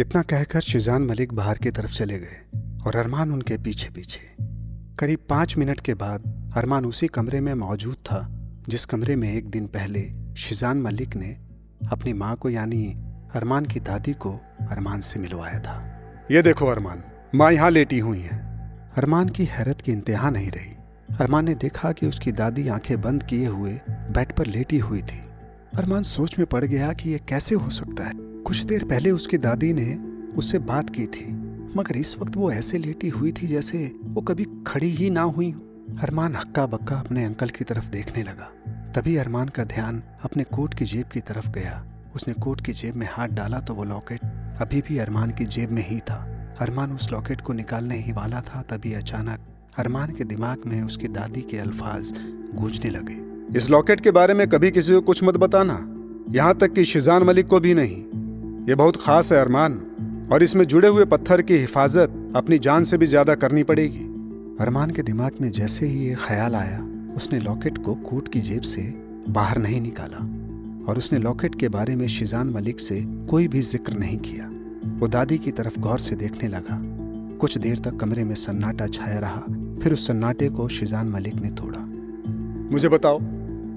इतना कहकर शिजान मलिक बाहर की तरफ़ चले गए और अरमान उनके पीछे पीछे। करीब पाँच मिनट के बाद अरमान उसी कमरे में मौजूद था, जिस कमरे में एक दिन पहले शिजान मलिक ने अपनी माँ को यानी अरमान की दादी को अरमान से मिलवाया था। ये देखो अरमान, माँ यहाँ लेटी हुई है। अरमान की हैरत की इंतहा नहीं रही। अरमान ने देखा कि उसकी दादी आँखें बंद किए हुए बेड पर लेटी हुई थी। अरमान सोच में पड़ गया कि यह कैसे हो सकता है। कुछ देर पहले उसकी दादी ने उससे बात की थी, मगर इस वक्त वो ऐसे लेटी हुई थी जैसे वो कभी खड़ी ही ना हुई हो। अरमान हक्का बक्का अपने अंकल की तरफ़ देखने लगा। तभी अरमान का ध्यान अपने कोट की जेब की तरफ़ गया। उसने कोट की जेब में हाथ डाला तो वो लॉकेट अभी भी अरमान की जेब में ही था। अरमान उस लॉकेट को निकालने ही वाला था, तभी अचानक अरमान के दिमाग में उसकी दादी के अल्फाज गूंजने लगे। इस लॉकेट के बारे में कभी किसी को कुछ मत बताना। यहाँ तक कि शिजान मलिक को भी नहीं। ये बहुत खास है अरमान, और इसमें जुड़े हुए पत्थर की हिफाजत अपनी जान से भी ज़्यादा करनी पड़ेगी। अरमान के दिमाग में जैसे ही ये ख्याल आया, उसने लॉकेट को कोट की जेब से बाहर नहीं निकाला, और उसने लॉकेट के बारे में शिजान मलिक से कोई भी ज़िक्र नहीं किया। वो दादी की तरफ़ गौर से देखने लगा। कुछ देर तक कमरे में सन्नाटा छाया रहा, फिर उस सन्नाटे को शिजान मलिक ने तोड़ा। मुझे बताओ,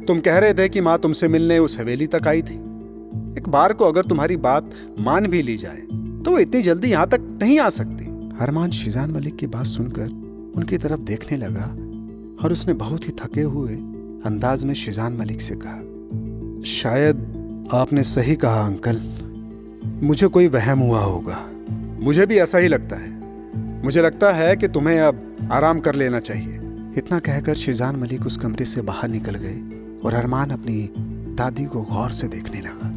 तुम कह रहे थे कि माँ तुमसे मिलने उस हवेली तक आई थी? एक बार को अगर तुम्हारी बात मान भी ली जाए तो वो इतनी जल्दी यहाँ तक नहीं आ सकती। हरमान शिजान मलिक की बात सुनकर उनकी तरफ़ देखने लगा और उसने बहुत ही थके हुए अंदाज में शिजान मलिक से कहा, शायद आपने सही कहा, अंकल। मुझे कोई वहम हुआ होगा। मुझे भी ऐसा ही लगता है। मुझे लगता है कि तुम्हें अब आराम कर लेना चाहिए। इतना कहकर शिजान मलिक उस कमरे से बाहर निकल गए और अरमान अपनी दादी को गौर से देखने लगा।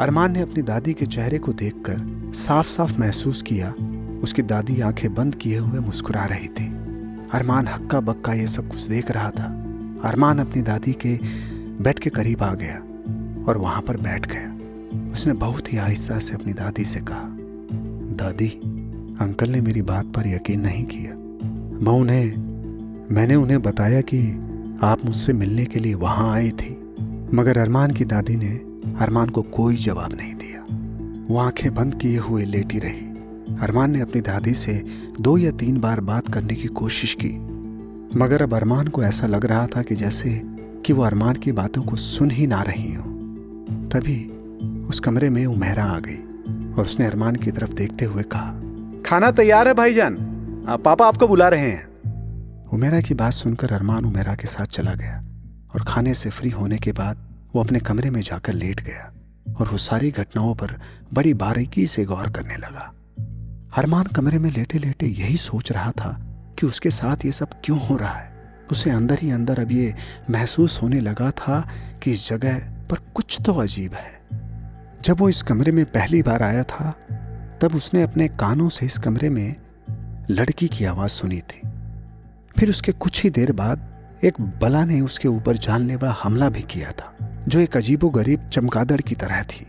अरमान ने अपनी दादी के चेहरे को देखकर साफ़ साफ़ महसूस किया। उसकी दादी आँखें बंद किए हुए मुस्कुरा रही थी। अरमान हक्का बक्का ये सब कुछ देख रहा था। अरमान अपनी दादी के बेड के करीब आ गया और वहाँ पर बैठ गया। उसने बहुत ही आहिस्ता से अपनी दादी से कहा, दादी, अंकल ने मेरी बात पर यकीन नहीं किया। मैं उन्हें, मैंने उन्हें बताया कि आप मुझसे मिलने के लिए वहाँ आई थी। मगर अरमान की दादी ने अरमान को कोई जवाब नहीं दिया। वो आँखें बंद किए हुए लेटी रही। अरमान ने अपनी दादी से दो या तीन बार बात करने की कोशिश की। मगर अब अरमान को ऐसा लग रहा था कि जैसे कि वो अरमान की बातों को सुन ही ना रही हो। तभी उस कमरे में उमेरा आ गई और उसने अरमान की तरफ़ देखते हुए कहा, खाना तैयार है भाईजान? पापा आपको बुला रहे हैं. उमेरा की बात सुनकर अरमान उमेरा के साथ चला गया और खाने से फ्री होने के बाद वो अपने कमरे में जाकर लेट गया और वो सारी घटनाओं पर बड़ी बारीकी से गौर करने लगा। हरमान कमरे में लेटे लेटे यही सोच रहा था कि उसके साथ ये सब क्यों हो रहा है। उसे अंदर ही अंदर अब ये महसूस होने लगा था कि इस जगह पर कुछ तो अजीब है। जब वो इस कमरे में पहली बार आया था, तब उसने अपने कानों से इस कमरे में लड़की की आवाज़ सुनी थी। फिर उसके कुछ ही देर बाद एक बला ने उसके ऊपर जानलेवा हमला भी किया था। जो एक अजीबो गरीब चमकादड़ की तरह थी,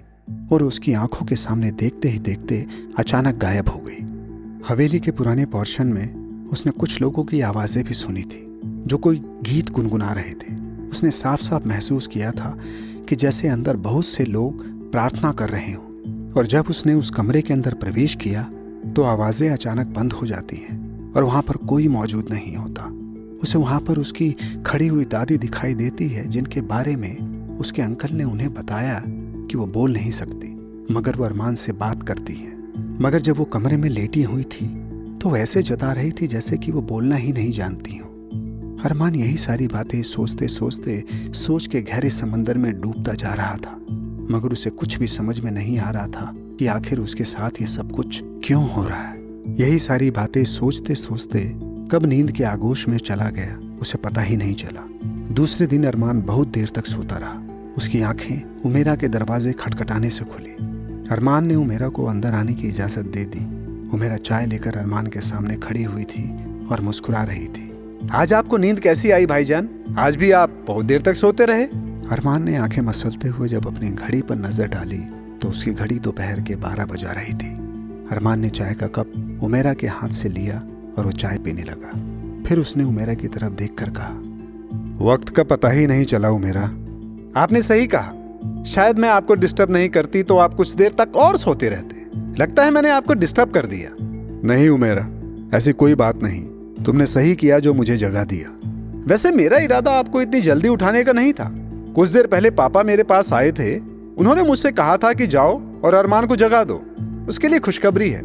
और उसकी आँखों के सामने देखते ही देखते अचानक गायब हो गई। हवेली के पुराने पोर्शन में उसने कुछ लोगों की आवाज़ें भी सुनी थी, जो कोई गीत गुनगुना रहे थे। उसने साफ़ साफ़ महसूस किया था कि जैसे अंदर बहुत से लोग प्रार्थना कर रहे हों, और जब उसने उस कमरे के अंदर प्रवेश किया तो आवाज़ें अचानक बंद हो जाती हैं, और वहाँ पर कोई मौजूद नहीं होता। उसे वहाँ पर उसकी खड़ी हुई दादी दिखाई देती है, जिनके बारे में उसके अंकल ने उन्हें बताया कि वो बोल नहीं सकती, मगर वो अरमान से बात करती है। मगर जब वो कमरे में लेटी हुई थी तो ऐसे जता रही थी जैसे कि वो बोलना ही नहीं जानती हो। अरमान यही सारी बातें सोचते सोचते सोच के गहरे समंदर में डूबता जा रहा था, मगर उसे कुछ भी समझ में नहीं आ रहा था कि आखिर उसके साथ ये सब कुछ क्यों हो रहा है। यही सारी बातें सोचते सोचते कब नींद के आगोश में चला गया, उसे पता ही नहीं चला। दूसरे दिन अरमान बहुत देर तक सोता रहा। उसकी आँखें उमेरा के दरवाजे खटखटाने से खुली। अरमान ने उमेरा को अंदर आने की इजाज़त दे दी। उमेरा चाय लेकर अरमान के सामने खड़ी हुई थी और मुस्कुरा रही थी। आज आपको नींद कैसी आई, भाईजान? आज भी आप बहुत देर तक सोते रहे? अरमान ने आँखें मसलते हुए जब अपनी घड़ी पर नज़र डाली तो उसकी घड़ी दोपहर के बारह बजा रही थी। अरमान ने चाय का कप उमेरा के हाथ से लिया और वो चाय पीने लगा। फिर उसने उमेरा की तरफ़ देखकर कहा, वक्त का पता ही नहीं चला उमेरा। आपने सही कहा। शायद मैं आपको डिस्टर्ब नहीं करती तो आप कुछ देर तक और सोते रहते। लगता है मैंने आपको डिस्टर्ब कर दिया। नहीं उमेरा, ऐसी कोई बात नहीं। तुमने सही किया जो मुझे जगा दिया। वैसे मेरा इरादा आपको इतनी जल्दी उठाने का नहीं था। कुछ देर पहले पापा मेरे पास आए थे। उन्होंने मुझसे कहा था कि जाओ और अरमान को जगा दो। उसके लिए खुशखबरी है।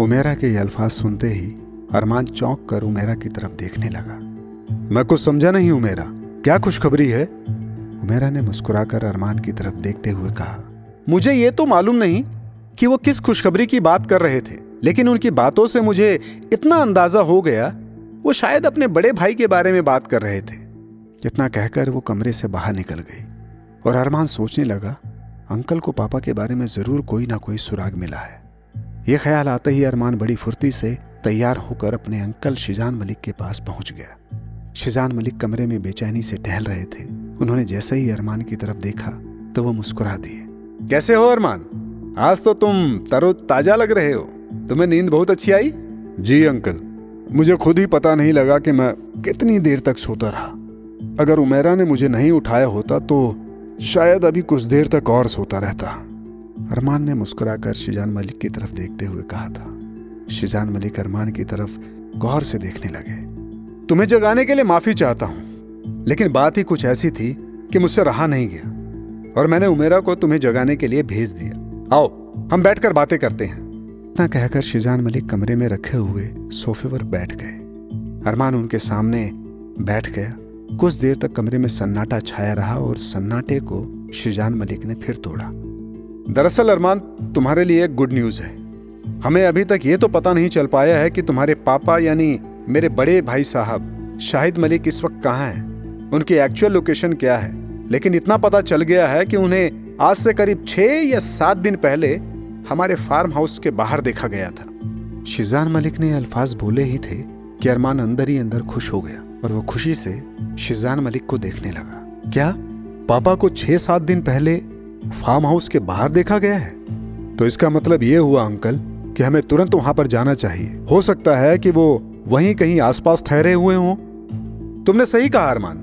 उमेरा के ये अल्फाज सुनते ही अरमान चौंक कर उमेरा की तरफ़ देखने लगा। मैं कुछ समझा नहीं उमेरा। क्या खुशखबरी है? उमेरा ने मुस्कुराकर अरमान की तरफ़ देखते हुए कहा, मुझे ये तो मालूम नहीं कि वो किस खुशखबरी की बात कर रहे थे, लेकिन उनकी बातों से मुझे इतना अंदाज़ा हो गया, वो शायद अपने बड़े भाई के बारे में बात कर रहे थे। इतना कहकर वो कमरे से बाहर निकल गई और अरमान सोचने लगा, अंकल को पापा के बारे में ज़रूर कोई ना कोई सुराग मिला है। ये ख्याल आते ही अरमान बड़ी फुर्ती से तैयार होकर अपने अंकल शिजान मलिक के पास पहुँच गया। शिजान मलिक कमरे में बेचैनी से टहल रहे थे। उन्होंने जैसे ही अरमान की तरफ़ देखा तो वो मुस्कुरा दिए। कैसे हो अरमान? आज तो तुम तरो ताज़ा लग रहे हो। तुम्हें नींद बहुत अच्छी आई? जी अंकल। मुझे खुद ही पता नहीं लगा कि मैं कितनी देर तक सोता रहा। अगर उमेरा ने मुझे नहीं उठाया होता तो शायद अभी कुछ देर तक और सोता रहता। अरमान ने मुस्कुराकर शिजान मलिक की तरफ़ देखते हुए कहा था। शिजान मलिक अरमान की तरफ़ गौर से देखने लगे। तुम्हें जगाने के लिए माफ़ी चाहता हूँ। लेकिन बात ही कुछ ऐसी थी कि मुझसे रहा नहीं गया और मैंने उमेरा को तुम्हें जगाने के लिए भेज दिया। आओ, हम बैठकर बातें करते हैं। इतना कहकर शिजान मलिक कमरे में रखे हुए सोफे पर बैठ गए। अरमान उनके सामने बैठ गया। कुछ देर तक कमरे में सन्नाटा छाया रहा और सन्नाटे को शिजान मलिक ने फिर तोड़ा। दरअसल अरमान, तुम्हारे लिए एक गुड न्यूज़ है। हमें अभी तक ये तो पता नहीं चल पाया है कि तुम्हारे पापा यानी मेरे बड़े भाई साहब, शाहिद मलिक इस वक्त कहाँ हैं। उनकी एक्चुअल लोकेशन क्या है? लेकिन इतना पता चल गया है कि उन्हें आज से करीब छह या सात दिन पहले हमारे फार्म हाउस के बाहर देखा गया था। शिजान मलिक ने अल्फाज बोले ही थे कि अरमान अंदर ही अंदर खुश हो गया और वो खुशी से शिजान मलिक को देखने लगा। क्या? पापा को छह सात दिन पहले फार्म हाउस के बाहर देखा गया है? तो इसका मतलब ये हुआ, अंकल, कि हमें तुरंत वहाँ पर जाना चाहिए। हो सकता है कि वो वहीं कहीं आसपास ठहरे हुए हों। तुमने सही कहा, अरमान।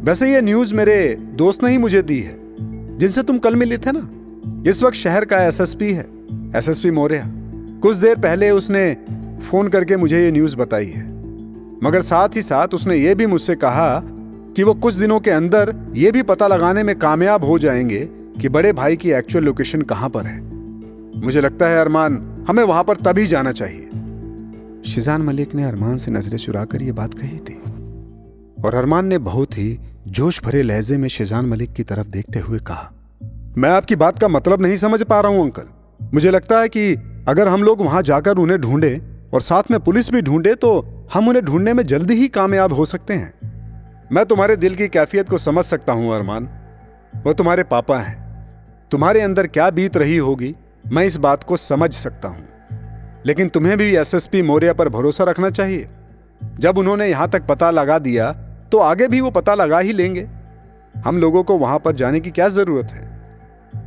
वैसे ये न्यूज़ मेरे दोस्त ने ही मुझे दी है, जिनसे तुम कल मिले थे ना? इस वक्त शहर का एसएसपी है, एसएसपी मौर्य। कुछ देर पहले उसने फ़ोन करके मुझे ये न्यूज़ बताई है। मगर साथ ही साथ उसने ये भी मुझसे कहा कि वो कुछ दिनों के अंदर ये भी पता लगाने में कामयाब हो जाएँगे कि बड़े भाई की एक्चुअल लोकेशन कहाँ पर है। मुझे लगता है, अरमान, हमें वहाँ पर तभी जाना चाहिए। शिजान मलिक ने अरमान से नज़रें चुरा कर यह बात कही थी। और अरमान ने बहुत ही जोश भरे लहजे में शेजान मलिक की तरफ़ देखते हुए कहा, मैं आपकी बात का मतलब नहीं समझ पा रहा हूँ, अंकल। मुझे लगता है कि अगर हम लोग वहाँ जाकर उन्हें ढूंढे और साथ में पुलिस भी ढूंढे तो हम उन्हें ढूँढने में जल्दी ही कामयाब हो सकते हैं। मैं तुम्हारे दिल की कैफियत को समझ सकता हूँ, अरमान। वो तुम्हारे पापा हैं। तुम्हारे अंदर क्या बीत रही होगी, मैं इस बात को समझ सकता हूँ। लेकिन तुम्हें भी एसएसपी मौर्य पर भरोसा रखना चाहिए। जब उन्होंने यहाँ तक पता लगा दिया तो आगे भी वो पता लगा ही लेंगे। हम लोगों को वहाँ पर जाने की क्या ज़रूरत है?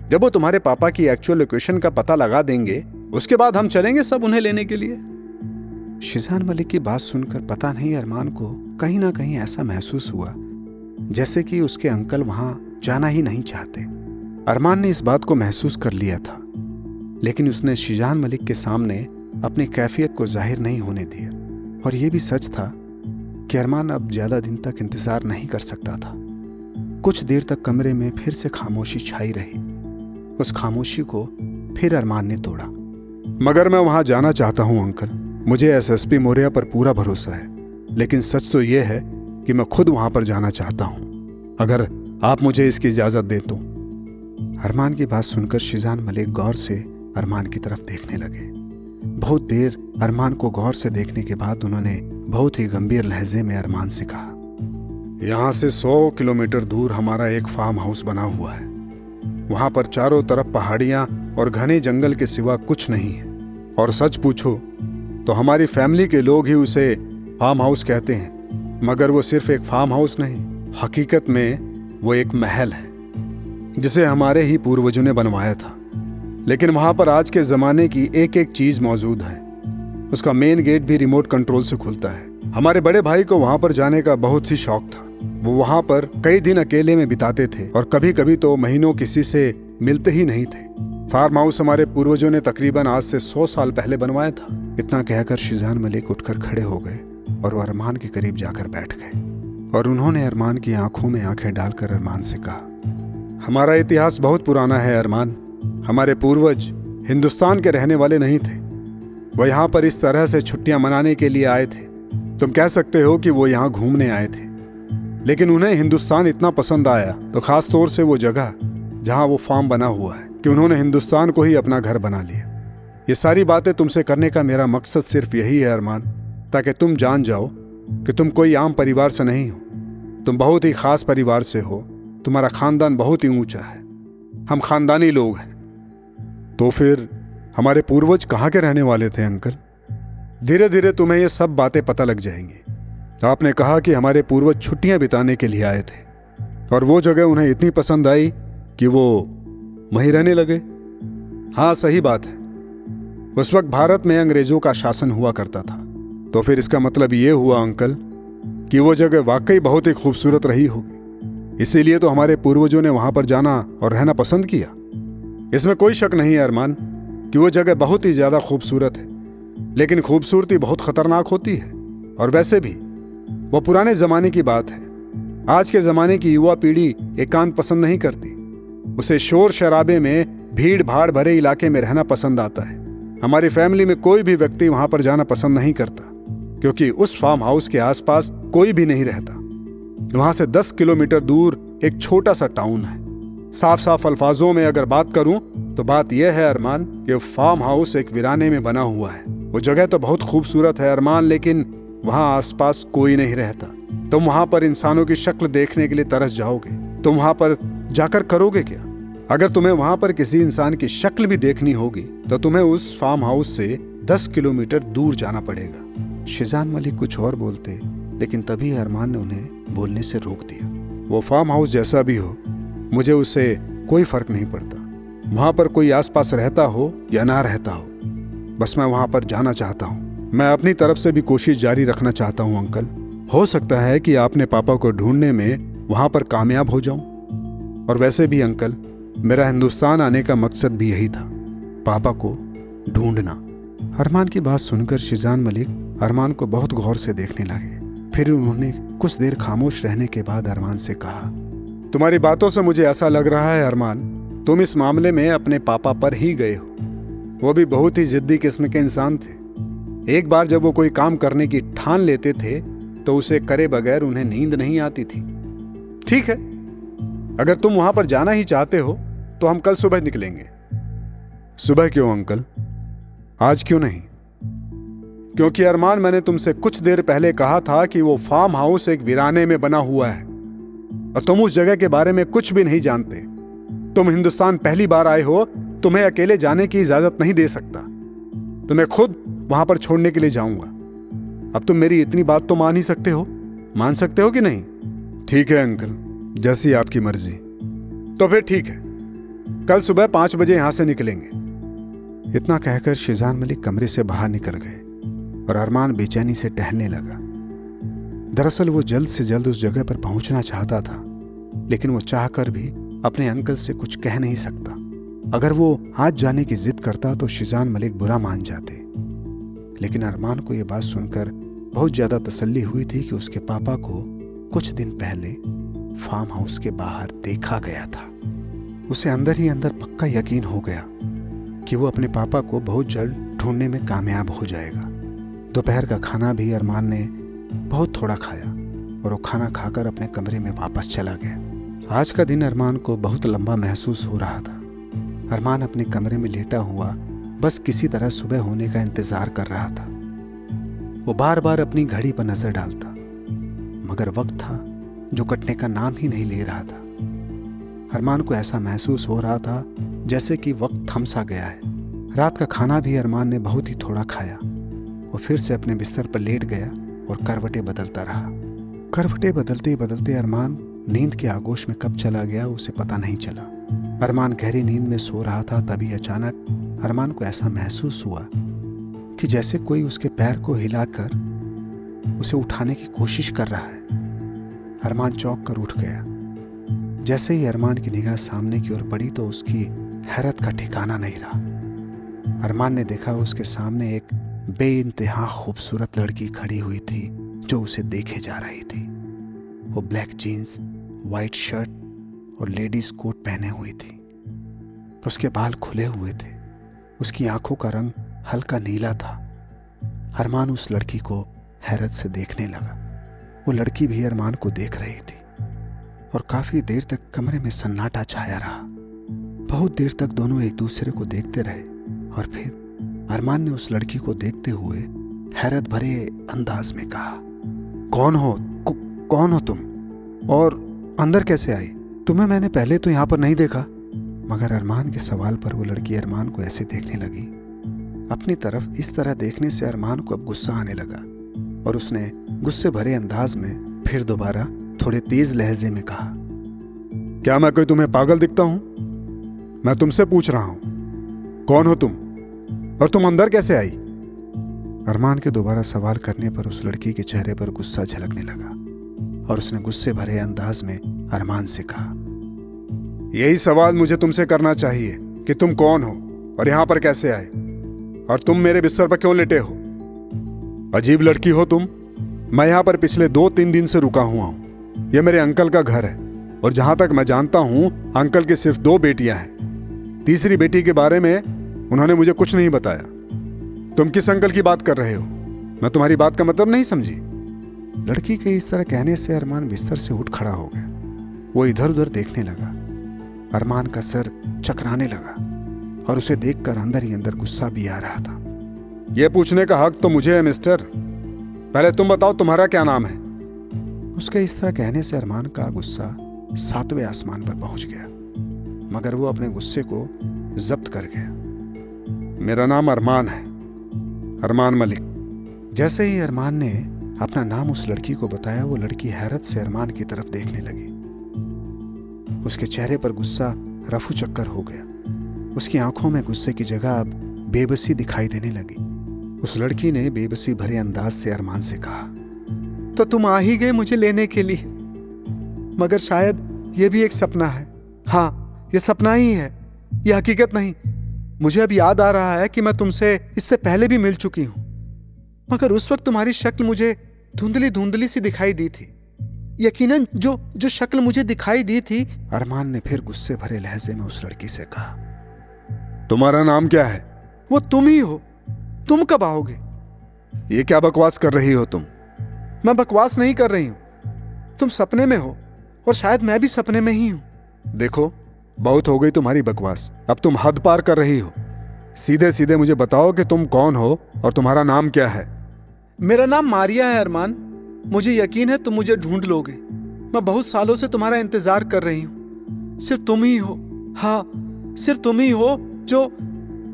जब वो तुम्हारे पापा की एक्चुअल लोकेशन का पता लगा देंगे, उसके बाद हम चलेंगे सब उन्हें लेने के लिए। शिजान मलिक की बात सुनकर पता नहीं अरमान को कहीं ना कहीं ऐसा महसूस हुआ, जैसे कि उसके अंकल वहाँ जाना ही नहीं चाहते। अरमान ने इस बात को महसूस कर लिया था, लेकिन उसने शिजान मलिक के सामने अपनी कैफियत को ज़ाहिर नहीं होने दिया। और यह भी सच था कि अरमान अब ज़्यादा दिन तक इंतज़ार नहीं कर सकता था। कुछ देर तक कमरे में फिर से खामोशी छाई रही। उस खामोशी को फिर अरमान ने तोड़ा। मगर मैं वहाँ जाना चाहता हूँ, अंकल। मुझे एसएसपी मौर्य पर पूरा भरोसा है। लेकिन सच तो यह है कि मैं खुद वहाँ पर जाना चाहता हूँ। अगर आप मुझे इसकी इजाज़त दें तो। अरमान की बात सुनकर शिजान मलिक गौर से अरमान की तरफ़ देखने लगे। बहुत देर अरमान को गौर से देखने के बाद उन्होंने बहुत ही गंभीर लहजे में अरमान से कहा, यहाँ से सौ किलोमीटर दूर हमारा एक फार्म हाउस बना हुआ है। वहाँ पर चारों तरफ़ पहाड़ियाँ और घने जंगल के सिवा कुछ नहीं है। और सच पूछो तो हमारी फैमिली के लोग ही उसे फार्म हाउस कहते हैं, मगर वो सिर्फ़ एक फार्म हाउस नहीं, हकीकत में वो एक महल है, जिसे हमारे ही पूर्वजों ने बनवाया था। लेकिन वहाँ पर आज के जमाने की एक एक चीज़ मौजूद है। उसका मेन गेट भी रिमोट कंट्रोल से खुलता है। हमारे बड़े भाई को वहाँ पर जाने का बहुत ही शौक था। वो वहाँ पर कई दिन अकेले में बिताते थे और कभी कभी तो महीनों किसी से मिलते ही नहीं थे। फार्म हाउस हमारे पूर्वजों ने तकरीबन आज से सौ साल पहले बनवाया था। इतना कहकर शिजान मलिक उठकर खड़े हो गए और वो अरमान के करीब जाकर बैठ गए और उन्होंने अरमान की आँखों में आँखें डालकर अरमान से कहा, हमारा इतिहास बहुत पुराना है अरमान। हमारे पूर्वज हिंदुस्तान के रहने वाले नहीं थे। वो यहाँ पर इस तरह से छुट्टियाँ मनाने के लिए आए थे। तुम कह सकते हो कि वो यहाँ घूमने आए थे। लेकिन उन्हें हिंदुस्तान इतना पसंद आया तो खास तौर से वो जगह, जहाँ वो फार्म बना हुआ है, कि उन्होंने हिंदुस्तान को ही अपना घर बना लिया। ये सारी बातें तुमसे करने का मेरा मकसद सिर्फ़ यही है, अरमान, ताकि तुम जान जाओ कि तुम कोई आम परिवार से नहीं हो। तुम बहुत ही खास परिवार से हो। तुम्हारा खानदान बहुत ही ऊँचा है। हम खानदानी लोग हैं। तो फिर हमारे पूर्वज कहाँ के रहने वाले थे, अंकल? धीरे धीरे तुम्हें ये सब बातें पता लग जाएँगी। आपने कहा कि हमारे पूर्वज छुट्टियाँ बिताने के लिए आए थे, और वो जगह उन्हें इतनी पसंद आई कि वो वहीं रहने लगे। हाँ सही बात है। उस वक्त भारत में अंग्रेज़ों का शासन हुआ करता था। तो फिर इसका मतलब ये हुआ, अंकल, कि वो जगह वाकई बहुत ही खूबसूरत रही होगी। इसीलिए तो हमारे पूर्वजों ने वहाँ पर जाना और रहना पसंद किया। इसमें कोई शक नहीं है अरमान। कि वो जगह बहुत ही ज़्यादा खूबसूरत है, लेकिन खूबसूरती बहुत खतरनाक होती है। और वैसे भी, वो पुराने जमाने की बात है। आज के जमाने की युवा पीढ़ी एकांत पसंद नहीं करती। उसे शोर शराबे में भीड़ भाड़ भरे इलाके में रहना पसंद आता है। हमारी फैमिली में कोई भी व्यक्ति वहाँ पर जाना पसंद नहीं करता, क्योंकि उस फार्म हाउस के आसपास कोई भी नहीं रहता। वहाँ से दस किलोमीटर दूर एक छोटा सा टाउन है। साफ़ साफ़ अल्फाजों में अगर बात करूँ तो बात यह है, अरमान, कि फार्म हाउस एक वीराने में बना हुआ है। वो जगह तो बहुत खूबसूरत है, अरमान, लेकिन वहाँ आसपास कोई नहीं रहता। तुम वहाँ पर इंसानों की शक्ल देखने के लिए तरस जाओगे। तुम वहाँ पर जाकर करोगे क्या? अगर तुम्हें वहाँ पर किसी इंसान की शक्ल भी देखनी होगी तो तुम्हें उस फार्म हाउस से दस किलोमीटर दूर जाना पड़ेगा। शिजान मलिक कुछ और बोलते, लेकिन तभी अरमान ने उन्हें बोलने से रोक दिया। वो फार्म हाउस जैसा भी हो मुझे उससे कोई फ़र्क नहीं पड़ता। वहाँ पर कोई आसपास रहता हो या ना रहता हो, बस मैं वहाँ पर जाना चाहता हूँ। मैं अपनी तरफ़ से भी कोशिश जारी रखना चाहता हूँ, अंकल। हो सकता है कि आपने पापा को ढूँढने में वहाँ पर कामयाब हो जाऊँ। और वैसे भी, अंकल, मेरा हिंदुस्तान आने का मकसद भी यही था, पापा को ढूंढना। अरमान की बात सुनकर शिजान मलिक अरमान को बहुत गौर से देखने लगे। फिर उन्होंने कुछ देर खामोश रहने के बाद अरमान से कहा तुम्हारी बातों से मुझे ऐसा लग रहा है, अरमान। तुम इस मामले में अपने पापा पर ही गए हो। वो भी बहुत ही जिद्दी किस्म के इंसान थे। एक बार जब वो कोई काम करने की ठान लेते थे तो उसे करे बगैर उन्हें नींद नहीं आती थी। ठीक है, अगर तुम वहाँ पर जाना ही चाहते हो तो हम कल सुबह निकलेंगे। सुबह क्यों, अंकल? आज क्यों नहीं? क्योंकि अरमान, मैंने तुमसे कुछ देर पहले कहा था कि वो फार्म हाउस एक वीराने में बना हुआ है। और तुम उस जगह के बारे में कुछ भी नहीं जानते। तुम हिंदुस्तान पहली बार आए हो, तुम्हें अकेले जाने की इजाज़त नहीं दे सकता। तुम्हें खुद वहाँ पर छोड़ने के लिए जाऊँगा। अब तुम मेरी इतनी बात तो मान ही सकते हो। मान सकते हो कि नहीं? ठीक है, अंकल। जैसी आपकी मर्ज़ी। तो फिर ठीक है। कल सुबह पाँच बजे यहाँ से निकलेंगे। इतना कहकर शिजान मलिक कमरे से बाहर निकल गए और अरमान बेचैनी से टहलने लगा। दरअसल वो जल्द से जल्द उस जगह पर पहुँचना चाहता था, लेकिन वो चाहकर भी अपने अंकल से कुछ कह नहीं सकता। अगर वो आज जाने की जिद करता तो शिजान मलिक बुरा मान जाते। लेकिन अरमान को यह बात सुनकर बहुत ज़्यादा तसल्ली हुई थी कि उसके पापा को कुछ दिन पहले फार्म हाउस के बाहर देखा गया था। उसे अंदर ही अंदर पक्का यकीन हो गया कि वो अपने पापा को बहुत जल्द ढूँढने में कामयाब हो जाएगा। दोपहर का खाना भी अरमान ने बहुत थोड़ा खाया और वो खाना खाकर अपने कमरे में वापस चला गया। आज का दिन अरमान को बहुत लंबा महसूस हो रहा था। अरमान अपने कमरे में लेटा हुआ, बस किसी तरह सुबह होने का इंतज़ार कर रहा था। वो बार बार अपनी घड़ी पर नज़र डालता, मगर वक्त था जो कटने का नाम ही नहीं ले रहा था। अरमान को ऐसा महसूस हो रहा था जैसे कि वक्त थम सा गया है। रात का खाना भी अरमान ने बहुत ही थोड़ा खाया। वो फिर से अपने बिस्तर पर लेट गया और करवटे बदलता रहा। करवटे बदलते बदलते अरमान नींद के आगोश में कब चला गया उसे पता नहीं चला। अरमान गहरी नींद में सो रहा था, तभी अचानक अरमान को ऐसा महसूस हुआ कि जैसे कोई उसके पैर को हिलाकर उसे उठाने की कोशिश कर रहा है। अरमान चौक कर उठ गया। जैसे ही अरमान की निगाह सामने की ओर पड़ी तो उसकी हैरत का ठिकाना नहीं रहा। अरमान ने देखा उसके सामने एक बे इंतहा खूबसूरत लड़की खड़ी हुई थी, जो उसे देखे जा रही थी। वो ब्लैक जीन्स वाइट शर्ट और लेडीज़ कोट पहने हुई थी। उसके बाल खुले हुए थे। उसकी आँखों का रंग हल्का नीला था। अरमान उस लड़की को हैरत से देखने लगा। वो लड़की भी अरमान को देख रही थी और काफ़ी देर तक कमरे में सन्नाटा छाया रहा। बहुत देर तक दोनों एक दूसरे को देखते रहे और फिर अरमान ने उस लड़की को देखते हुए हैरत भरे अंदाज में कहा, कौन हो? कौन हो तुम? और अंदर कैसे आई? तुम्हें मैंने पहले तो यहाँ पर नहीं देखा. मगर अरमान के सवाल पर वो लड़की अरमान को ऐसे देखने लगी। अपनी तरफ़ इस तरह देखने से अरमान को अब गुस्सा आने लगा और उसने गुस्से भरे अंदाज में फिर दोबारा थोड़े तेज लहजे में कहा, क्या मैं कोई तुम्हें पागल दिखता हूँ? मैं तुमसे पूछ रहा हूँ। कौन हो तुम? और तुम अंदर कैसे आई? अरमान के दोबारा सवाल करने पर उस लड़की के चेहरे पर गुस्सा झलकने लगा और उसने गुस्से भरे अंदाज में अरमान से कहा, यही सवाल मुझे तुमसे करना चाहिए कि तुम कौन हो और यहाँ पर कैसे आए? और तुम मेरे बिस्तर पर क्यों लेटे हो? अजीब लड़की हो तुम। मैं यहाँ पर पिछले दो तीन दिन से रुका हुआ हूँ। यह मेरे अंकल का घर है और जहाँ तक मैं जानता हूँ, अंकल की सिर्फ़ दो बेटियाँ हैं। तीसरी बेटी के बारे में उन्होंने मुझे कुछ नहीं बताया। तुम किस अंकल की बात कर रहे हो? मैं तुम्हारी बात का मतलब नहीं समझी। लड़की के इस तरह कहने से अरमान बिस्तर से उठ खड़ा हो गया। वो इधर उधर देखने लगा। अरमान का सर चकराने लगा और उसे देखकर अंदर ही अंदर गुस्सा भी आ रहा था। यह पूछने का हक तो मुझे है, मिस्टर। पहले तुम बताओ तुम्हारा क्या नाम है? उसके इस तरह कहने से अरमान का गुस्सा सातवें आसमान पर पहुँच गया, मगर वो अपने गुस्से को जब्त कर गया। मेरा नाम अरमान है। अरमान मलिक। जैसे ही अरमान ने अपना नाम उस लड़की को बताया, वो लड़की हैरत से अरमान की तरफ़ देखने लगी। उसके चेहरे पर गुस्सा, रफू चक्कर हो गया। उसकी आँखों में गुस्से की जगह अब बेबसी दिखाई देने लगी। उस लड़की ने बेबसी भरे अंदाज से अरमान से कहा तो तुम आ ही गए मुझे लेने के लिए। मगर शायद यह भी एक सपना है। हाँ यह सपना ही है। यह हकीकत नहीं। मुझे अब याद आ रहा है कि मैं तुमसे इससे पहले भी मिल चुकी हूँ। मगर उस वक्त तुम्हारी शक्ल मुझे धुंधली धुंधली सी दिखाई दी थी। यकीनन जो जो शक्ल मुझे दिखाई दी थी। अरमान ने फिर गुस्से भरे लहजे में उस लड़की से कहा तुम्हारा नाम क्या है? वो तुम ही हो। तुम कब आओगे? ये क्या बकवास कर रही हो तुम? मैं बकवास नहीं कर रही हूँ। तुम सपने में हो और शायद मैं भी सपने में ही हूँ। देखो बहुत हो गई तुम्हारी बकवास। अब तुम हद पार कर रही हो। सीधे सीधे मुझे बताओ कि तुम कौन हो और तुम्हारा नाम क्या है? मेरा नाम मारिया है अरमान। मुझे यकीन है तुम मुझे ढूंढ लोगे। मैं बहुत सालों से तुम्हारा इंतज़ार कर रही हूँ। सिर्फ़ तुम ही हो। हाँ सिर्फ़ तुम ही हो जो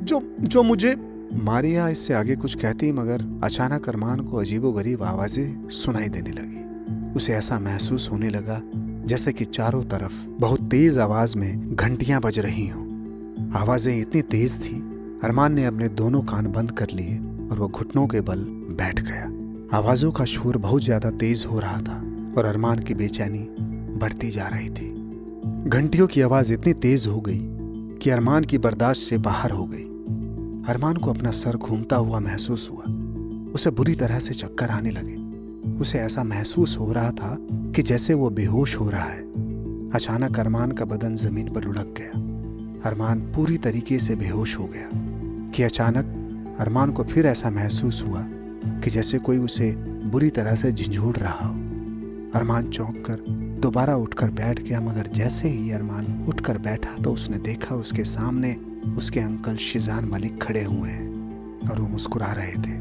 जो जो मुझे मारिया इससे आगे कुछ कहती मगर अचानक अरमान को अजीबोगरीब आवाज़ें सुनाई देने लगी। उसे ऐसा महसूस होने लगा जैसे कि चारों तरफ़ बहुत तेज आवाज़ में घंटियाँ बज रही हों। आवाज़ें इतनी तेज थी, अरमान ने अपने दोनों कान बंद कर लिए और वो घुटनों के बल बैठ गया। आवाजों का शोर बहुत ज़्यादा तेज हो रहा था और अरमान की बेचैनी बढ़ती जा रही थी। घंटियों की आवाज़ इतनी तेज हो गई कि अरमान की बर्दाश्त से बाहर हो गई। अरमान को अपना सर घूमता हुआ महसूस हुआ। उसे बुरी तरह से चक्कर आने लगे। उसे ऐसा महसूस हो रहा था कि जैसे वो बेहोश हो रहा है। अचानक अरमान का बदन ज़मीन पर लुढ़क गया। अरमान पूरी तरीके से बेहोश हो गया कि अचानक अरमान को फिर ऐसा महसूस हुआ कि जैसे कोई उसे बुरी तरह से झंझोड़ रहा हो। अरमान चौंक कर दोबारा उठकर बैठ गया, मगर जैसे ही अरमान उठकर बैठा तो उसने देखा उसके सामने उसके अंकल शिजान मलिक खड़े हुए हैं और वो मुस्कुरा रहे थे।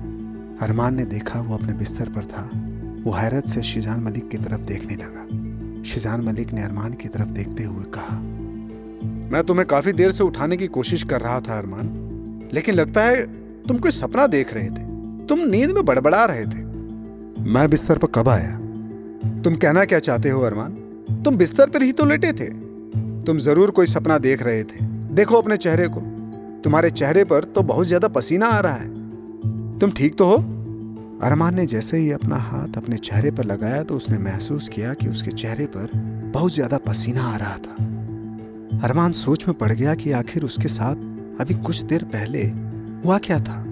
अरमान ने देखा वो अपने बिस्तर पर था। वो हैरत से शिजान मलिक की तरफ़ देखने लगा। शिजान मलिक ने अरमान की तरफ़ देखते हुए कहा, मैं तुम्हें काफ़ी देर से उठाने की कोशिश कर रहा था, अरमान, लेकिन लगता है तुम कोई सपना देख रहे थे। तुम नींद में बड़बड़ा रहे थे। मैं बिस्तर पर कब आया? तुम कहना क्या चाहते हो, अरमान? तुम बिस्तर पर ही तो लेटे थे। तुम ज़रूर कोई सपना देख रहे थे। देखो अपने चेहरे को। तुम्हारे चेहरे पर तो बहुत ज़्यादा पसीना आ रहा है। तुम ठीक तो हो? अरमान ने जैसे ही अपना हाथ अपने चेहरे पर लगाया तो उसने महसूस किया कि उसके चेहरे पर बहुत ज़्यादा पसीना आ रहा था। अरमान सोच में पड़ गया कि आखिर उसके साथ अभी कुछ देर पहले हुआ क्या था?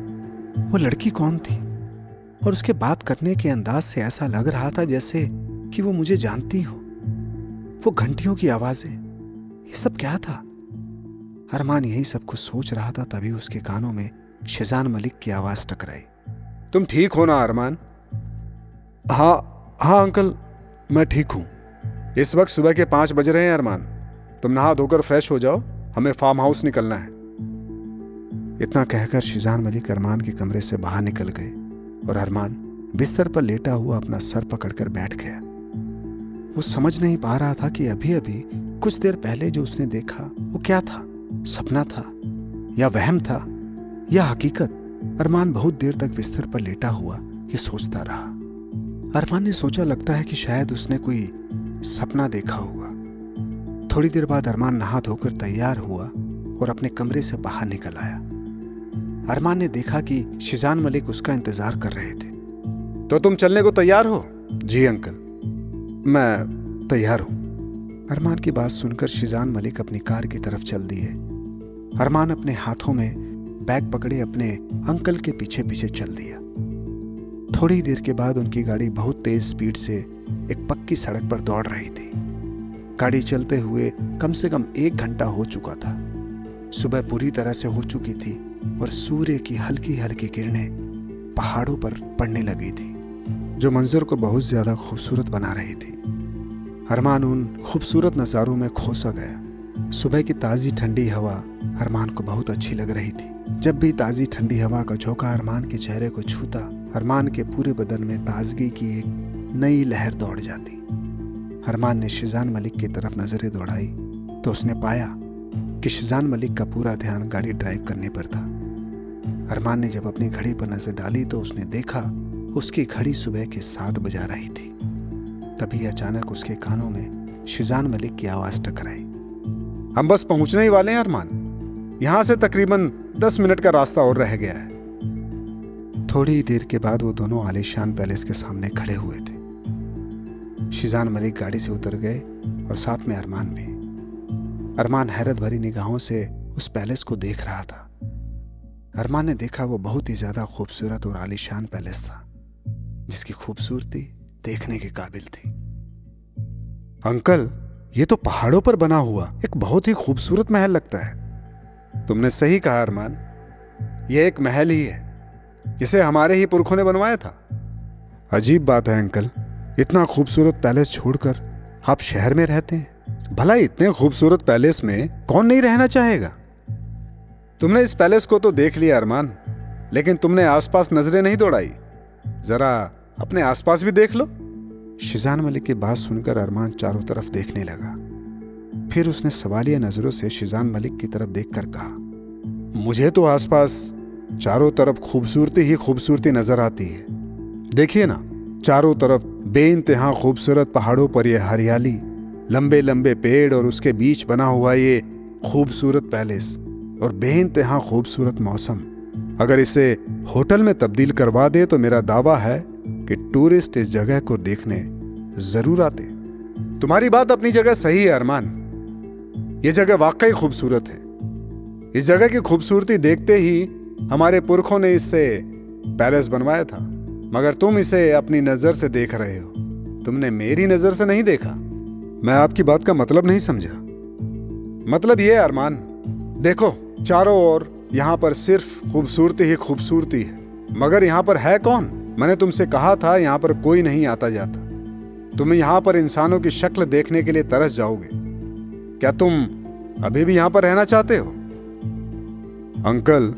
वो लड़की कौन थी? और उसके बात करने के अंदाज से ऐसा लग रहा था जैसे कि वो मुझे जानती हो। वो घंटियों की आवाज़ें, ये सब क्या था? अरमान यही सब कुछ सोच रहा था तभी उसके कानों में शिजान मलिक की आवाज़ टकराई। तुम ठीक हो ना, अरमान? हाँ हाँ अंकल, मैं ठीक हूँ। इस वक्त सुबह के पाँच बज रहे हैं, अरमान। तुम नहा धोकर फ्रेश हो जाओ, हमें फार्म हाउस निकलना है। इतना कहकर शिजान मलिक अरमान के कमरे से बाहर निकल गए और अरमान बिस्तर पर लेटा हुआ अपना सर पकड़कर बैठ गया। वो समझ नहीं पा रहा था कि अभी अभी कुछ देर पहले जो उसने देखा, वो क्या था? सपना था? या वहम था? या हकीकत? अरमान बहुत देर तक बिस्तर पर लेटा हुआ ये सोचता रहा। अरमान ने सोचा, लगता है कि शायद उसने कोई सपना देखा होगा। थोड़ी देर बाद अरमान नहा धोकर तैयार हुआ और अपने कमरे से बाहर निकल आया। अरमान ने देखा कि शिजान मलिक उसका इंतज़ार कर रहे थे। तो तुम चलने को तैयार हो? जी अंकल, मैं तैयार हूँ। अरमान की बात सुनकर शिजान मलिक अपनी कार की तरफ़ चल दिए। अरमान अपने हाथों में बैग पकड़े अपने अंकल के पीछे पीछे चल दिया। थोड़ी देर के बाद उनकी गाड़ी बहुत तेज स्पीड से एक पक्की सड़क पर दौड़ रही थी। गाड़ी चलते हुए कम से कम एक घंटा हो चुका था। सुबह पूरी तरह से हो चुकी थी और सूर्य की हल्की हल्की किरणें पहाड़ों पर पड़ने लगी थी, जो मंजर को बहुत ज़्यादा खूबसूरत बना रही थी। अरमान उन खूबसूरत नज़ारों में खोसा गया। सुबह की ताज़ी ठंडी हवा अरमान को बहुत अच्छी लग रही थी। जब भी ताज़ी ठंडी हवा का झोंका अरमान के चेहरे को छूता, अरमान के पूरे बदन में ताजगी की एक नई लहर दौड़ जाती। अरमान ने शिजान मलिक की तरफ़ नज़रें दौड़ाई तो उसने पाया कि शिजान मलिक का पूरा ध्यान गाड़ी ड्राइव करने पर था। अरमान ने जब अपनी घड़ी पर नज़र डाली तो उसने देखा उसकी घड़ी सुबह के सात बजा रही थी। तभी अचानक उसके कानों में शिजान मलिक की आवाज़ टकराई। हम बस पहुँचने ही वाले हैं, अरमान। यहाँ से तकरीबन दस मिनट का रास्ता और रह गया है। थोड़ी देर के बाद वो दोनों आलिशान पैलेस के सामने खड़े हुए थे। शिजान मलिक गाड़ी से उतर गए और साथ में अरमान भी। अरमान हैरत भरी निगाहों से उस पैलेस को देख रहा था। अरमान ने देखा वो बहुत ही ज़्यादा खूबसूरत और आलिशान पैलेस था, जिसकी खूबसूरती देखने के काबिल थी। अंकल ये तो पहाड़ों पर बना हुआ एक बहुत ही खूबसूरत महल लगता है। तुमने सही कहा, अरमान। यह एक महल ही है इसे हमारे ही पुरखों ने बनवाया था। अजीब बात है, अंकल। इतना खूबसूरत पैलेस छोड़कर आप शहर में रहते हैं। भला इतने खूबसूरत पैलेस में कौन नहीं रहना चाहेगा? तुमने इस पैलेस को तो देख लिया, अरमान, लेकिन तुमने आसपास नज़रें नहीं दौड़ाई। जरा अपने आसपास भी देख लो। शिजान मलिक की बात सुनकर अरमान चारों तरफ़ देखने लगा। फिर उसने सवालिया नज़रों से शिजान मलिक की तरफ़ देखकर कहा, मुझे तो आसपास चारों तरफ़ खूबसूरती ही खूबसूरती नज़र आती है। देखिए ना, चारों तरफ़ बे इंतहा खूबसूरत पहाड़ों पर यह हरियाली लंबे लंबे पेड़ और उसके बीच बना हुआ ये खूबसूरत पैलेस और बे इंतहा खूबसूरत मौसम। अगर इसे होटल में तब्दील करवा दे तो मेरा दावा है कि टूरिस्ट इस जगह को देखने ज़रूर आते। तुम्हारी बात अपनी जगह सही है, अरमान। यह जगह वाकई खूबसूरत है। इस जगह की खूबसूरती देखते ही हमारे पुरखों ने इससे पैलेस बनवाया था, मगर तुम इसे अपनी नज़र से देख रहे हो। तुमने मेरी नज़र से नहीं देखा। मैं आपकी बात का मतलब नहीं समझा। मतलब यह अरमान, देखो, चारों ओर यहाँ पर सिर्फ़ खूबसूरती ही खूबसूरती है, मगर यहाँ पर है कौन? मैंने तुमसे कहा था, यहाँ पर कोई नहीं आता जाता। तुम यहाँ पर इंसानों की शक्ल देखने के लिए तरस जाओगे। क्या तुम अभी भी यहाँ पर रहना चाहते हो? अंकल,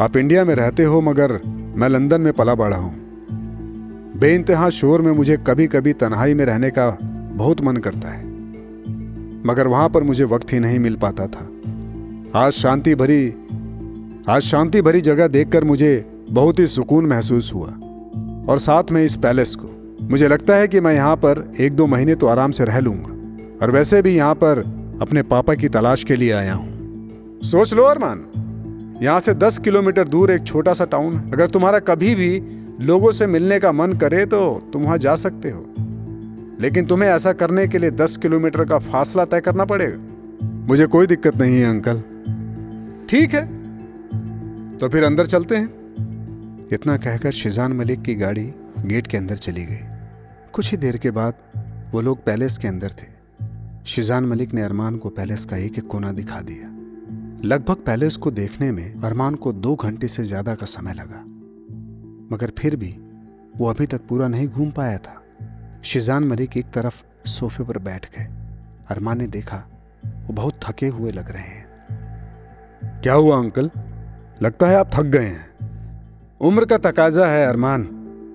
आप इंडिया में रहते हो, मगर मैं लंदन में पला बढ़ा हूँ। बे इंतहा शोर में मुझे कभी कभी तन्हाई में रहने का बहुत मन करता है। मगर वहाँ पर मुझे वक्त ही नहीं मिल पाता था। आज शांति भरी, आज शांति भरी जगह देखकर मुझे बहुत ही सुकून महसूस हुआ। और साथ में इस पैलेस को। मुझे लगता है कि मैं यहाँ पर एक दो महीने तो आराम से रह लूँगा। और वैसे भी यहाँ पर अपने पापा की तलाश के लिए आया हूँ। सोच लो अरमान, यहाँ से दस किलोमीटर दूर एक छोटा सा टाउन अगर तुम्हारा कभी भी लोगों से मिलने का मन करे तो तुम वहाँ जा सकते हो। लेकिन तुम्हें ऐसा करने के लिए दस किलोमीटर का फासला तय करना पड़ेगा। मुझे कोई दिक्कत नहीं है, अंकल। ठीक है। तो फिर अंदर चलते हैं। इतना कहकर शिजान मलिक की गाड़ी गेट के अंदर चली गई। कुछ ही देर के बाद वो लोग पैलेस के अंदर थे। शिजान मलिक ने अरमान को पैलेस का एक एक कोना दिखा दिया। लगभग पैलेस को देखने में अरमान को दो घंटे से ज़्यादा का समय लगा। मगर फिर भी वो अभी तक पूरा नहीं घूम पाया था। शिजान मलिक एक तरफ़ सोफे पर बैठ गए। अरमान ने देखा, वो बहुत थके हुए लग रहे हैं। क्या हुआ अंकल? लगता है आप थक गए हैं। उम्र का तकाजा है अरमान।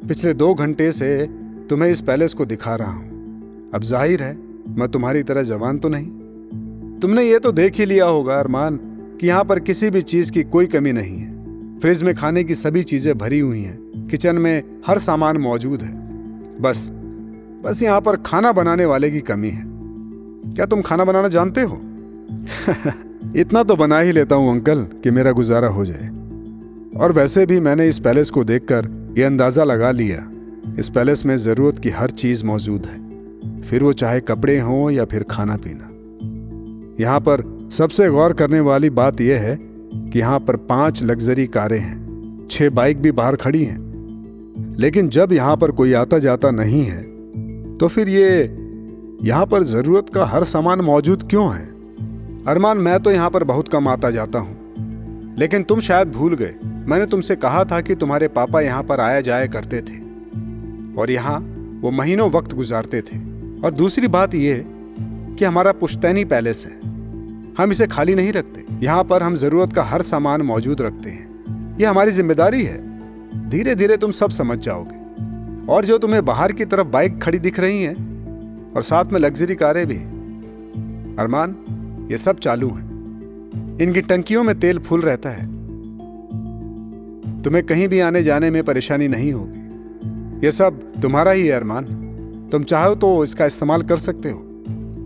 पिछले दो घंटे से तुम्हें इस पैलेस को दिखा रहा हूँ। अब ज़ाहिर है, मैं तुम्हारी तरह जवान तो नहीं। तुमने ये तो देख ही लिया होगा अरमान कि यहाँ पर किसी भी चीज़ की कोई कमी नहीं है। फ्रिज में खाने की सभी चीज़ें भरी हुई हैं। किचन में हर सामान मौजूद है। बस बस यहाँ पर खाना बनाने वाले की कमी है। क्या तुम खाना बनाना जानते हो? इतना तो बना ही लेता हूँ, अंकल, कि मेरा गुजारा हो जाए। और वैसे भी मैंने इस पैलेस को देखकर यह अंदाज़ा लगा लिया। इस पैलेस में ज़रूरत की हर चीज़ मौजूद है। फिर वो चाहे कपड़े हों या फिर खाना पीना यहाँ पर सबसे गौर करने वाली बात यह है कि यहाँ पर पाँच लग्जरी कारें हैं, छह बाइक भी बाहर खड़ी हैं। लेकिन जब यहाँ पर कोई आता जाता नहीं है तो फिर ये यहाँ पर ज़रूरत का हर सामान मौजूद क्यों है? अरमान, मैं तो यहाँ पर बहुत कम आता जाता हूँ। लेकिन तुम शायद भूल गए। मैंने तुमसे कहा था कि तुम्हारे पापा यहाँ पर आया जाया करते थे। और यहाँ वो महीनों वक्त गुजारते थे। और दूसरी बात यह कि हमारा पुश्तैनी पैलेस है। हम इसे खाली नहीं रखते। यहाँ पर हम ज़रूरत का हर सामान मौजूद रखते हैं। यह हमारी ज़िम्मेदारी है। धीरे धीरे तुम सब समझ जाओगे। और जो तुम्हें बाहर की तरफ़ बाइक खड़ी दिख रही हैं, और साथ में लग्जरी कारें भी। अरमान, ये सब चालू हैं। इनकी टंकियों में तेल फुल रहता है। तुम्हें कहीं भी आने जाने में परेशानी नहीं होगी। यह सब तुम्हारा ही है, अरमान। तुम चाहो तो इसका इस्तेमाल कर सकते हो।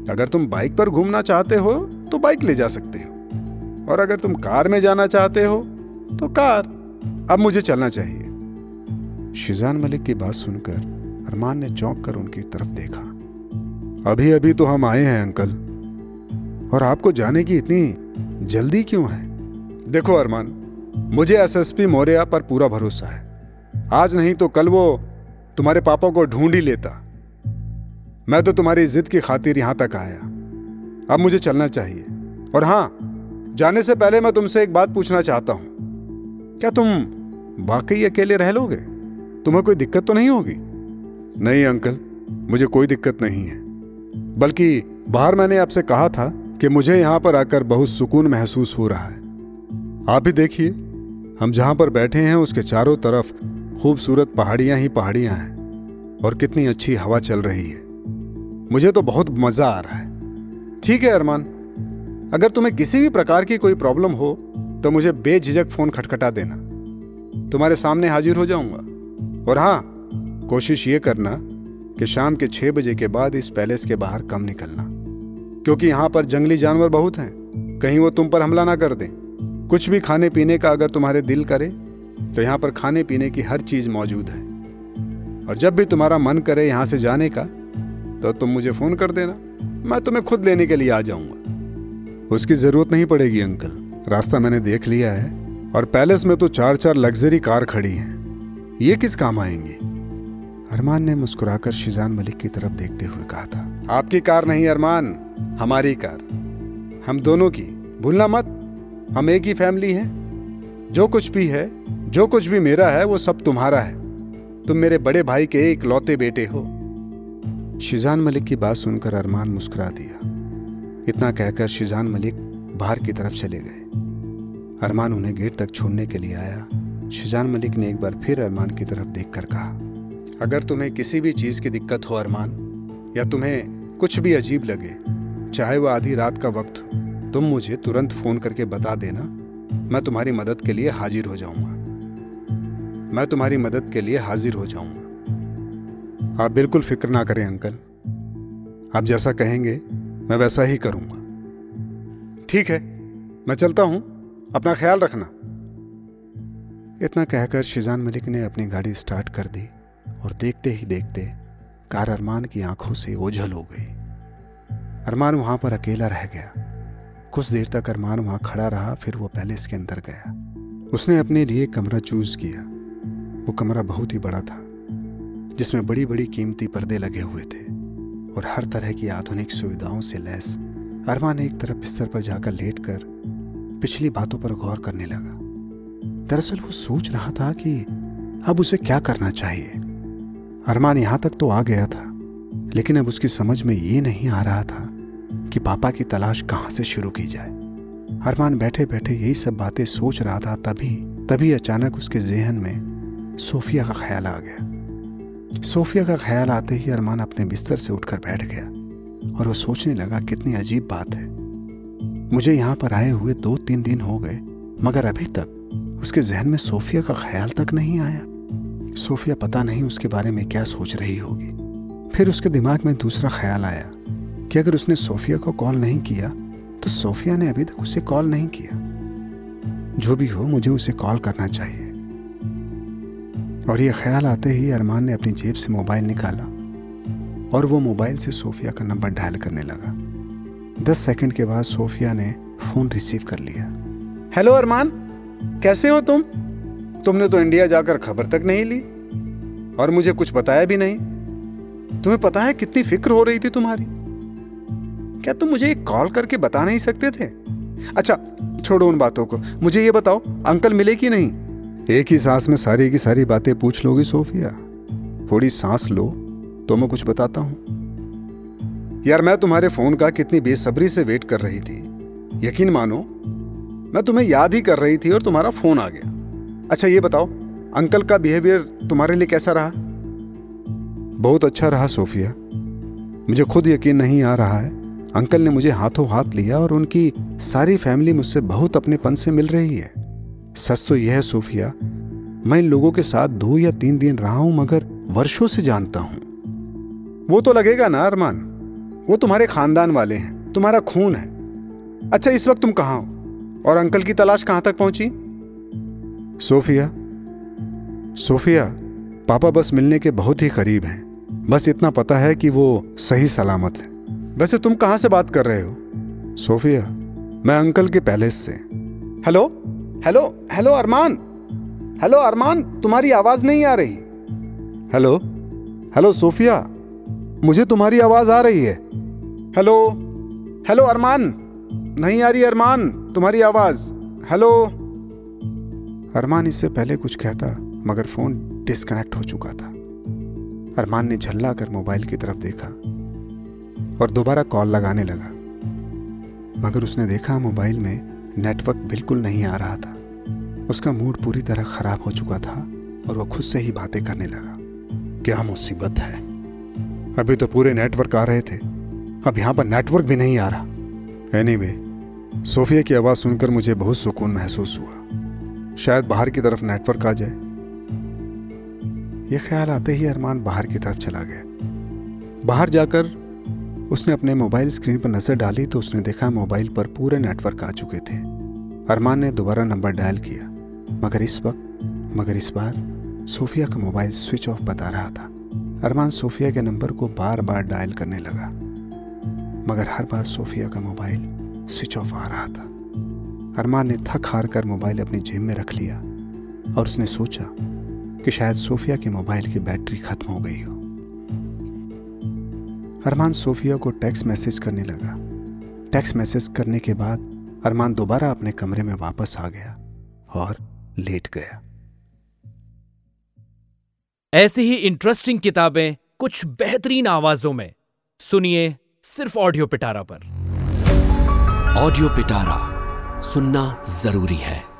अगर तुम बाइक पर घूमना चाहते हो तो बाइक ले जा सकते हो। और अगर तुम कार में जाना चाहते हो तो कार। अब मुझे चलना चाहिए। शिजान मलिक की बात सुनकर अरमान ने चौंक कर उनकी तरफ़ देखा। अभी अभी तो हम आए हैं, अंकल। और आपको जाने की इतनी जल्दी क्यों है? देखो अरमान, मुझे एसएसपी मौर्य पर पूरा भरोसा है। आज नहीं तो कल वो तुम्हारे पापा को ढूंढ ही लेता। मैं तो तुम्हारी जिद की खातिर यहाँ तक आया। अब मुझे चलना चाहिए। और हाँ, जाने से पहले मैं तुमसे एक बात पूछना चाहता हूँ। क्या तुम वाकई अकेले रह लोगे? तुम्हें कोई दिक्कत तो नहीं होगी? नहीं, अंकल, मुझे कोई दिक्कत नहीं है। बल्कि बाहर मैंने आपसे कहा था कि मुझे यहाँ पर आकर बहुत सुकून महसूस हो रहा है। आप ही देखिए, हम जहाँ पर बैठे हैं, उसके चारों तरफ़ खूबसूरत पहाड़ियाँ ही पहाड़ियाँ हैं और कितनी अच्छी हवा चल रही है। मुझे तो बहुत मज़ा आ रहा है। ठीक है, अरमान। अगर तुम्हें किसी भी प्रकार की कोई प्रॉब्लम हो तो मुझे बेझिझक फ़ोन खटखटा देना। तुम्हारे सामने हाजिर हो जाऊँगा। और हाँ कोशिश ये करना कि शाम के छह बजे के बाद इस पैलेस के बाहर कम निकलना। क्योंकि यहाँ पर जंगली जानवर बहुत हैं। कहीं वो तुम पर हमला ना कर दें। कुछ भी खाने पीने का अगर तुम्हारे दिल करे तो यहाँ पर खाने पीने की हर चीज़ मौजूद है। और जब भी तुम्हारा मन करे यहाँ से जाने का तो तुम मुझे फ़ोन कर देना। मैं तुम्हें खुद लेने के लिए आ जाऊँगा। उसकी ज़रूरत नहीं पड़ेगी, अंकल। रास्ता मैंने देख लिया है, और पैलेस में तो चार चार लग्जरी कार खड़ी हैं। ये किस काम आएँगे? अरमान ने मुस्कुराकर शिजान मलिक की तरफ़ देखते हुए कहा था। आपकी कार नहीं, अरमान। हमारी कार। हम दोनों की। भूलना मत। हम एक ही फैमिली हैं। जो कुछ भी है, जो कुछ भी मेरा है, वो सब तुम्हारा है। तुम मेरे बड़े भाई के एक लौते बेटे हो। शिजान मलिक की बात सुनकर अरमान मुस्कुरा दिया। इतना कहकर शिजान मलिक बाहर की तरफ़ चले गए। अरमान उन्हें गेट तक छोड़ने के लिए आया। शिजान मलिक ने एक बार फिर अरमान की तरफ़ देखकर कहा, अगर तुम्हें किसी भी चीज़ की दिक्कत हो अरमान, या तुम्हें कुछ भी अजीब लगे चाहे वह आधी रात का वक्त हो, तुम मुझे तुरंत फ़ोन करके बता देना, मैं तुम्हारी मदद के लिए हाजिर हो जाऊँगा। मैं तुम्हारी मदद के लिए हाजिर हो जाऊँगा। आप बिल्कुल फ़िक्र ना करें, अंकल। आप जैसा कहेंगे, मैं वैसा ही करूँगा। ठीक है, मैं चलता हूँ। अपना ख्याल रखना। इतना कहकर शिजान मलिक ने अपनी गाड़ी स्टार्ट कर दी और देखते ही देखते कार अरमान की आँखों से ओझल हो गई। अरमान वहाँ पर अकेला रह गया। कुछ देर तक अरमान वहाँ खड़ा रहा, फिर वो पैलेस के अंदर गया। उसने अपने लिए कमरा चूज़ किया। वो कमरा बहुत ही बड़ा था, जिसमें बड़ी बड़ी कीमती पर्दे लगे हुए थे और हर तरह की आधुनिक सुविधाओं से लैस, अरमान एक तरफ़ बिस्तर पर जाकर लेट कर पिछली बातों पर गौर करने लगा। दरअसल वो सोच रहा था कि अब उसे क्या करना चाहिए। अरमान यहाँ तक तो आ गया था, लेकिन अब उसकी समझ में ये नहीं आ रहा था कि पापा की तलाश कहाँ से शुरू की जाए। अरमान बैठे बैठे यही सब बातें सोच रहा था, तभी तभी अचानक उसके जहन में सोफिया का ख्याल आ गया। सोफिया का ख्याल आते ही अरमान अपने बिस्तर से उठकर बैठ गया और वो सोचने लगा, कितनी अजीब बात है। मुझे यहाँ पर आए हुए दो तीन दिन हो गए, मगर अभी तक उसके जहन में सोफिया का ख्याल तक नहीं आया। सोफिया पता नहीं उसके बारे में क्या सोच रही होगी। फिर उसके दिमाग में दूसरा ख्याल आया। कि अगर उसने सोफिया को कॉल नहीं किया तो सोफिया ने अभी तक उसे कॉल नहीं किया। जो भी हो, मुझे उसे कॉल करना चाहिए। और ये ख्याल आते ही अरमान ने अपनी जेब से मोबाइल निकाला और वो मोबाइल से सोफिया का नंबर डायल करने लगा। दस सेकंड के बाद सोफिया ने फ़ोन रिसीव कर लिया। हेलो अरमान, कैसे हो तुम? तुमने तो इंडिया जाकर खबर तक नहीं ली और मुझे कुछ बताया भी नहीं। तुम्हें पता है कितनी फ़िक्र हो रही थी तुम्हारी? क्या तुम मुझे कॉल करके बता नहीं सकते थे? अच्छा छोड़ो उन बातों को। मुझे ये बताओ, अंकल मिले कि नहीं? एक ही सांस में सारी की सारी बातें पूछ लोगी सोफिया। थोड़ी सांस लो तो मैं कुछ बताता हूँ। यार, मैं तुम्हारे फ़ोन का कितनी बेसब्री से वेट कर रही थी। यकीन मानो, मैं तुम्हें याद ही कर रही थी और तुम्हारा फ़ोन आ गया। अच्छा ये बताओ, अंकल का बिहेवियर तुम्हारे लिए कैसा रहा? बहुत अच्छा रहा सोफिया। मुझे खुद यकीन नहीं आ रहा है अंकल ने मुझे हाथों हाथ लिया और उनकी सारी फैमिली मुझसे बहुत अपनेपन से मिल रही है। सच तो यह है, सूफिया, मैं इन लोगों के साथ दो या तीन दिन रहा हूँ, मगर वर्षों से जानता हूँ। वो तो लगेगा ना, अरमान। वो तुम्हारे खानदान वाले हैं, तुम्हारा खून है। अच्छा इस वक्त तुम कहाँ हो? और अंकल की तलाश कहाँ तक पहुँची? सोफिया सोफिया, पापा बस मिलने के बहुत ही करीब हैं। बस इतना पता है कि वो सही सलामत है। वैसे तुम कहाँ से बात कर रहे हो? सोफिया, मैं अंकल के पैलेस से। Hello? Hello? Hello Arman? Hello Arman, तुम्हारी आवाज़ नहीं आ रही। हेलो? हेलो सोफिया, मुझे तुम्हारी आवाज़ आ रही है। हेलो? हेलो अरमान? नहीं आ रही अरमान, तुम्हारी आवाज़। हेलो? अरमान इससे पहले कुछ कहता, मगर फ़ोन डिस्कनेक्ट हो चुका था। अरमान ने झल्ला कर मोबाइल की तरफ़ देखा। और दोबारा कॉल लगाने लगा। मगर उसने देखा मोबाइल में नेटवर्क बिल्कुल नहीं आ रहा था। उसका मूड पूरी तरह खराब हो चुका था और वह खुद से ही बातें करने लगा। क्या मुसीबत है? अभी तो पूरे नेटवर्क आ रहे थे। अब यहाँ पर नेटवर्क भी नहीं आ रहा। एनी anyway, सोफिया की आवाज़ सुनकर मुझे बहुत सुकून महसूस हुआ। शायद बाहर की तरफ़ नेटवर्क आ जाए। यह ख्याल आते ही अरमान बाहर की तरफ़ चला गया। बाहर जाकर उसने अपने मोबाइल स्क्रीन पर नज़र डाली तो उसने देखा मोबाइल पर पूरे नेटवर्क आ चुके थे। अरमान ने दोबारा नंबर डायल किया। मगर इस वक्त, मगर इस बार, सोफिया का मोबाइल स्विच ऑफ़ बता रहा था। अरमान सोफिया के नंबर को बार बार डायल करने लगा। मगर हर बार सोफिया का मोबाइल स्विच ऑफ़ आ रहा था। अरमान ने थक हार कर मोबाइल अपनी जेब में रख लिया और उसने सोचा कि शायद सोफिया के मोबाइल की बैटरी खत्म हो गई हो। अरमान सोफिया को टेक्स्ट मैसेज करने लगा। टेक्स्ट मैसेज करने के बाद अरमान दोबारा अपने कमरे में वापस आ गया और लेट गया। ऐसी ही इंटरेस्टिंग किताबें कुछ बेहतरीन आवाजों में। सुनिए सिर्फ़ ऑडियो पिटारा पर। ऑडियो पिटारा सुनना ज़रूरी है।